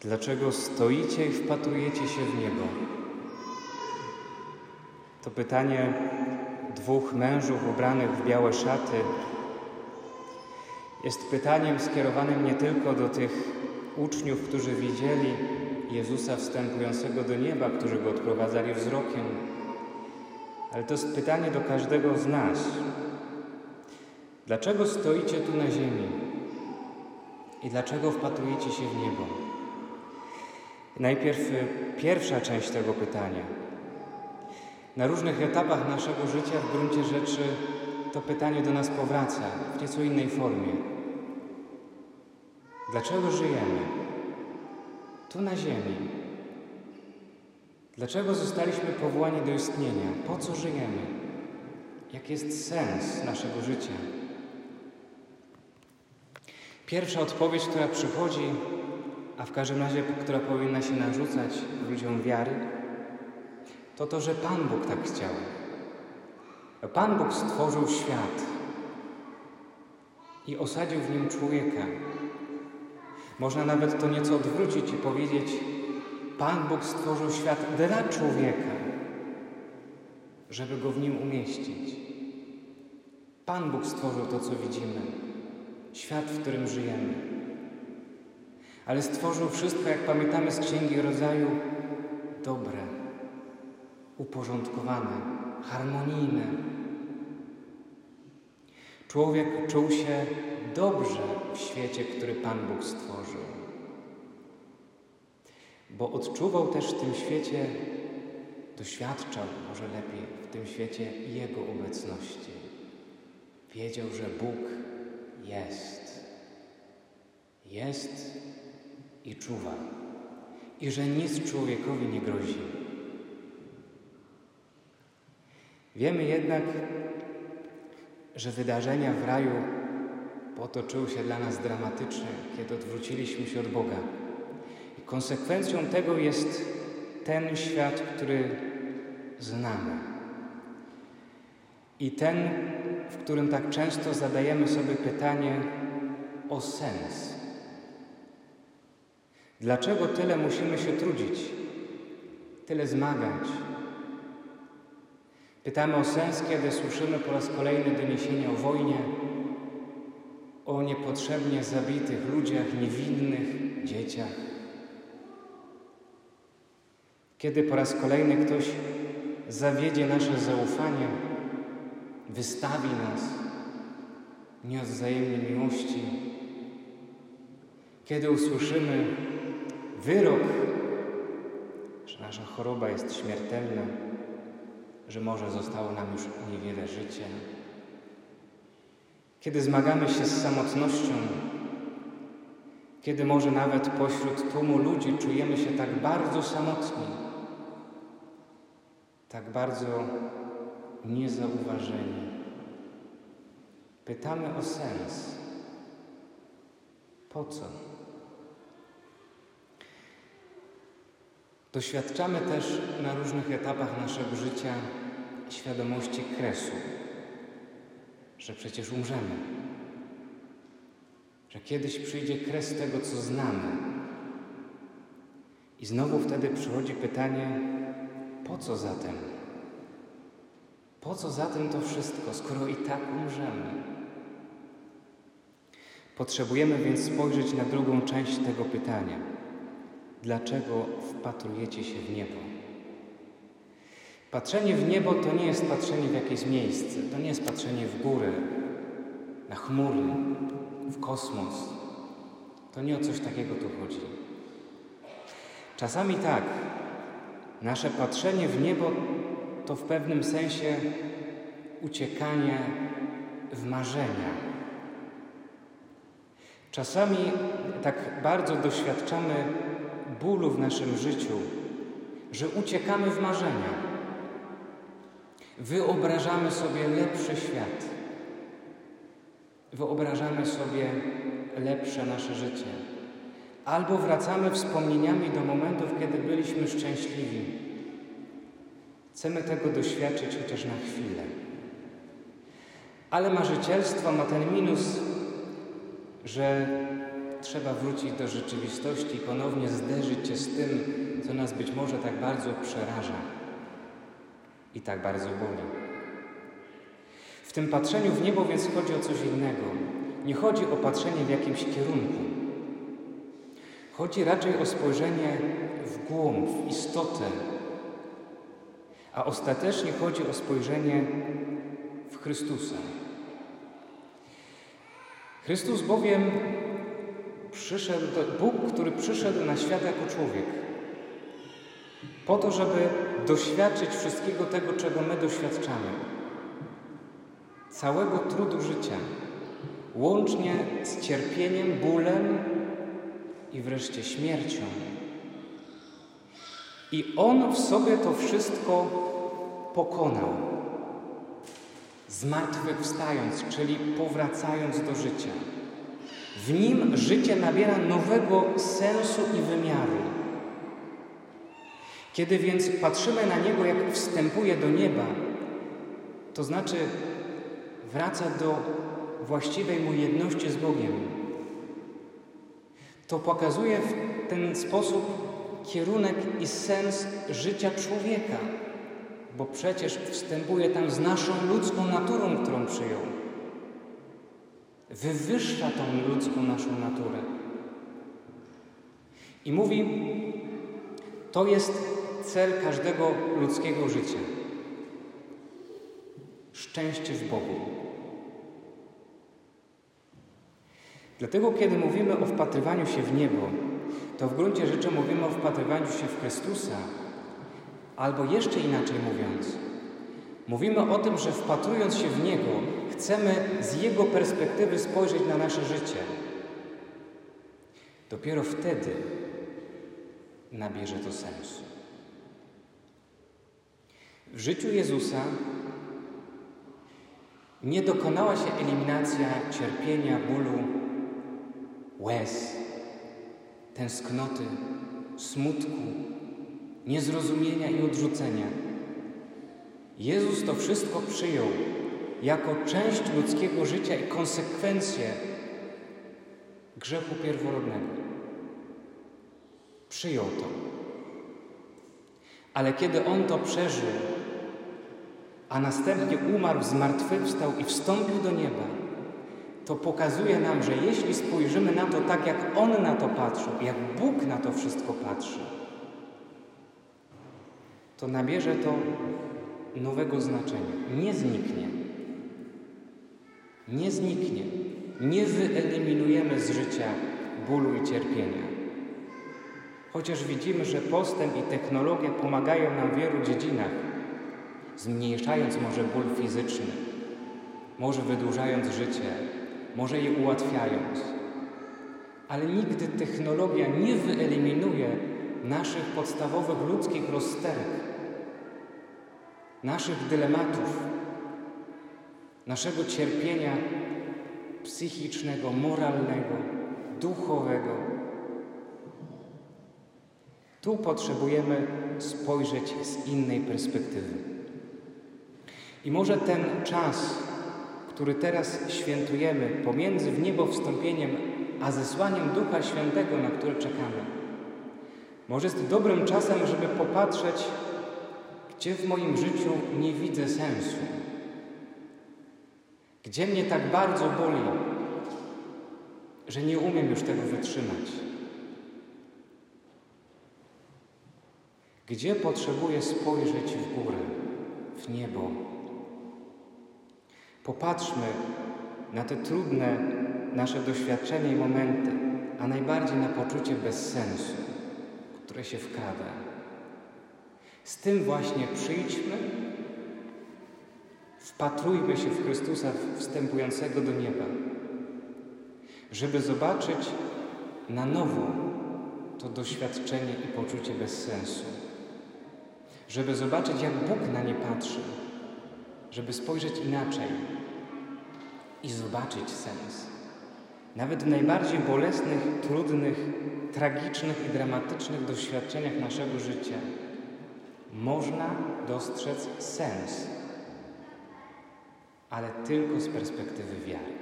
Dlaczego stoicie i wpatrujecie się w niebo? To pytanie dwóch mężów ubranych w białe szaty jest pytaniem skierowanym nie tylko do tych uczniów, którzy widzieli Jezusa wstępującego do nieba, którzy go odprowadzali wzrokiem, ale to jest pytanie do każdego z nas. Dlaczego stoicie tu na ziemi i dlaczego wpatrujecie się w niebo? Najpierw y, pierwsza część tego pytania. Na różnych etapach naszego życia w gruncie rzeczy to pytanie do nas powraca w nieco innej formie. Dlaczego żyjemy tu na Ziemi? Dlaczego zostaliśmy powołani do istnienia? Po co żyjemy? Jaki jest sens naszego życia? Pierwsza odpowiedź, która przychodzi, a w każdym razie, która powinna się narzucać ludziom wiary, to to, że Pan Bóg tak chciał. Pan Bóg stworzył świat i osadził w nim człowieka. Można nawet to nieco odwrócić i powiedzieć: Pan Bóg stworzył świat dla człowieka, żeby go w nim umieścić. Pan Bóg stworzył to, co widzimy, świat, w którym żyjemy. Ale stworzył wszystko, jak pamiętamy z Księgi Rodzaju, dobre, uporządkowane, harmonijne. Człowiek czuł się dobrze w świecie, który Pan Bóg stworzył, bo odczuwał też w tym świecie, doświadczał może lepiej w tym świecie Jego obecności. Wiedział, że Bóg jest. Jest i czuwa. I że nic człowiekowi nie grozi. Wiemy jednak, że wydarzenia w raju potoczyły się dla nas dramatycznie, kiedy odwróciliśmy się od Boga. I konsekwencją tego jest ten świat, który znamy. I ten, w którym tak często zadajemy sobie pytanie o sens. Dlaczego tyle musimy się trudzić, tyle zmagać? Pytamy o sens, kiedy słyszymy po raz kolejny doniesienia o wojnie, o niepotrzebnie zabitych ludziach, niewinnych dzieciach. Kiedy po raz kolejny ktoś zawiedzie nasze zaufanie, wystawi nas nieodzajemnej miłości, kiedy usłyszymy wyrok, że nasza choroba jest śmiertelna, że może zostało nam już niewiele życia, kiedy zmagamy się z samotnością, kiedy może nawet pośród tłumu ludzi czujemy się tak bardzo samotni, tak bardzo niezauważeni. Pytamy o sens. Po co? Doświadczamy też na różnych etapach naszego życia świadomości kresu, że przecież umrzemy, że kiedyś przyjdzie kres tego, co znamy. I znowu wtedy przychodzi pytanie, po co zatem? Po co zatem to wszystko, skoro i tak umrzemy? Potrzebujemy więc spojrzeć na drugą część tego pytania. Dlaczego wpatrujecie się w niebo? Patrzenie w niebo to nie jest patrzenie w jakieś miejsce, to nie jest patrzenie w górę, na chmury, w kosmos. To nie o coś takiego tu chodzi. Czasami tak, nasze patrzenie w niebo to w pewnym sensie uciekanie w marzenia. Czasami tak bardzo doświadczamy bólu w naszym życiu, że uciekamy w marzenia. Wyobrażamy sobie lepszy świat. Wyobrażamy sobie lepsze nasze życie. Albo wracamy wspomnieniami do momentów, kiedy byliśmy szczęśliwi. Chcemy tego doświadczyć chociaż na chwilę. Ale marzycielstwo ma ten minus, że trzeba wrócić do rzeczywistości i ponownie zderzyć się z tym, co nas być może tak bardzo przeraża i tak bardzo boli. W tym patrzeniu w niebo więc chodzi o coś innego. Nie chodzi o patrzenie w jakimś kierunku. Chodzi raczej o spojrzenie w głąb, w istotę, a ostatecznie chodzi o spojrzenie w Chrystusa. Chrystus bowiem przyszedł, Bóg, który przyszedł na świat jako człowiek, po to, żeby doświadczyć wszystkiego tego, czego my doświadczamy. Całego trudu życia, łącznie z cierpieniem, bólem i wreszcie śmiercią. I On w sobie to wszystko pokonał, zmartwychwstając, czyli powracając do życia. W nim życie nabiera nowego sensu i wymiaru. Kiedy więc patrzymy na Niego, jak wstępuje do nieba, to znaczy wraca do właściwej mu jedności z Bogiem. To pokazuje w ten sposób kierunek i sens życia człowieka, bo przecież wstępuje tam z naszą ludzką naturą, którą przyjął. Wywyższa tą ludzką naszą naturę. I mówi, to jest cel każdego ludzkiego życia. Szczęście w Bogu. Dlatego, kiedy mówimy o wpatrywaniu się w niebo, to w gruncie rzeczy mówimy o wpatrywaniu się w Chrystusa, albo jeszcze inaczej mówiąc, mówimy o tym, że wpatrując się w Niego, chcemy z Jego perspektywy spojrzeć na nasze życie. Dopiero wtedy nabierze to sensu. W życiu Jezusa nie dokonała się eliminacja cierpienia, bólu, łez, tęsknoty, smutku, niezrozumienia i odrzucenia. Jezus to wszystko przyjął jako część ludzkiego życia i konsekwencję grzechu pierworodnego. Przyjął to. Ale kiedy On to przeżył, a następnie umarł, zmartwychwstał i wstąpił do nieba, to pokazuje nam, że jeśli spojrzymy na to tak, jak On na to patrzył, jak Bóg na to wszystko patrzy, to nabierze to nowego znaczenia. Nie zniknie. Nie zniknie. Nie wyeliminujemy z życia bólu i cierpienia. Chociaż widzimy, że postęp i technologia pomagają nam w wielu dziedzinach, zmniejszając może ból fizyczny, może wydłużając życie, może je ułatwiając. Ale nigdy technologia nie wyeliminuje naszych podstawowych ludzkich rozterek, naszych dylematów, naszego cierpienia psychicznego, moralnego, duchowego. Tu potrzebujemy spojrzeć z innej perspektywy. I może ten czas, który teraz świętujemy pomiędzy w niebo wstąpieniem a zesłaniem Ducha Świętego, na który czekamy, może jest dobrym czasem, żeby popatrzeć, gdzie w moim życiu nie widzę sensu, gdzie mnie tak bardzo boli, że nie umiem już tego wytrzymać. Gdzie potrzebuję spojrzeć w górę, w niebo, Popatrzmy na te trudne nasze doświadczenia i momenty, a najbardziej na poczucie bezsensu, które się wkrada. Z tym właśnie przyjdźmy, wpatrujmy się w Chrystusa wstępującego do nieba, żeby zobaczyć na nowo to doświadczenie i poczucie bezsensu, żeby zobaczyć, jak Bóg na nie patrzy, żeby spojrzeć inaczej i zobaczyć sens. Nawet w najbardziej bolesnych, trudnych, tragicznych i dramatycznych doświadczeniach naszego życia można dostrzec sens, ale tylko z perspektywy wiary.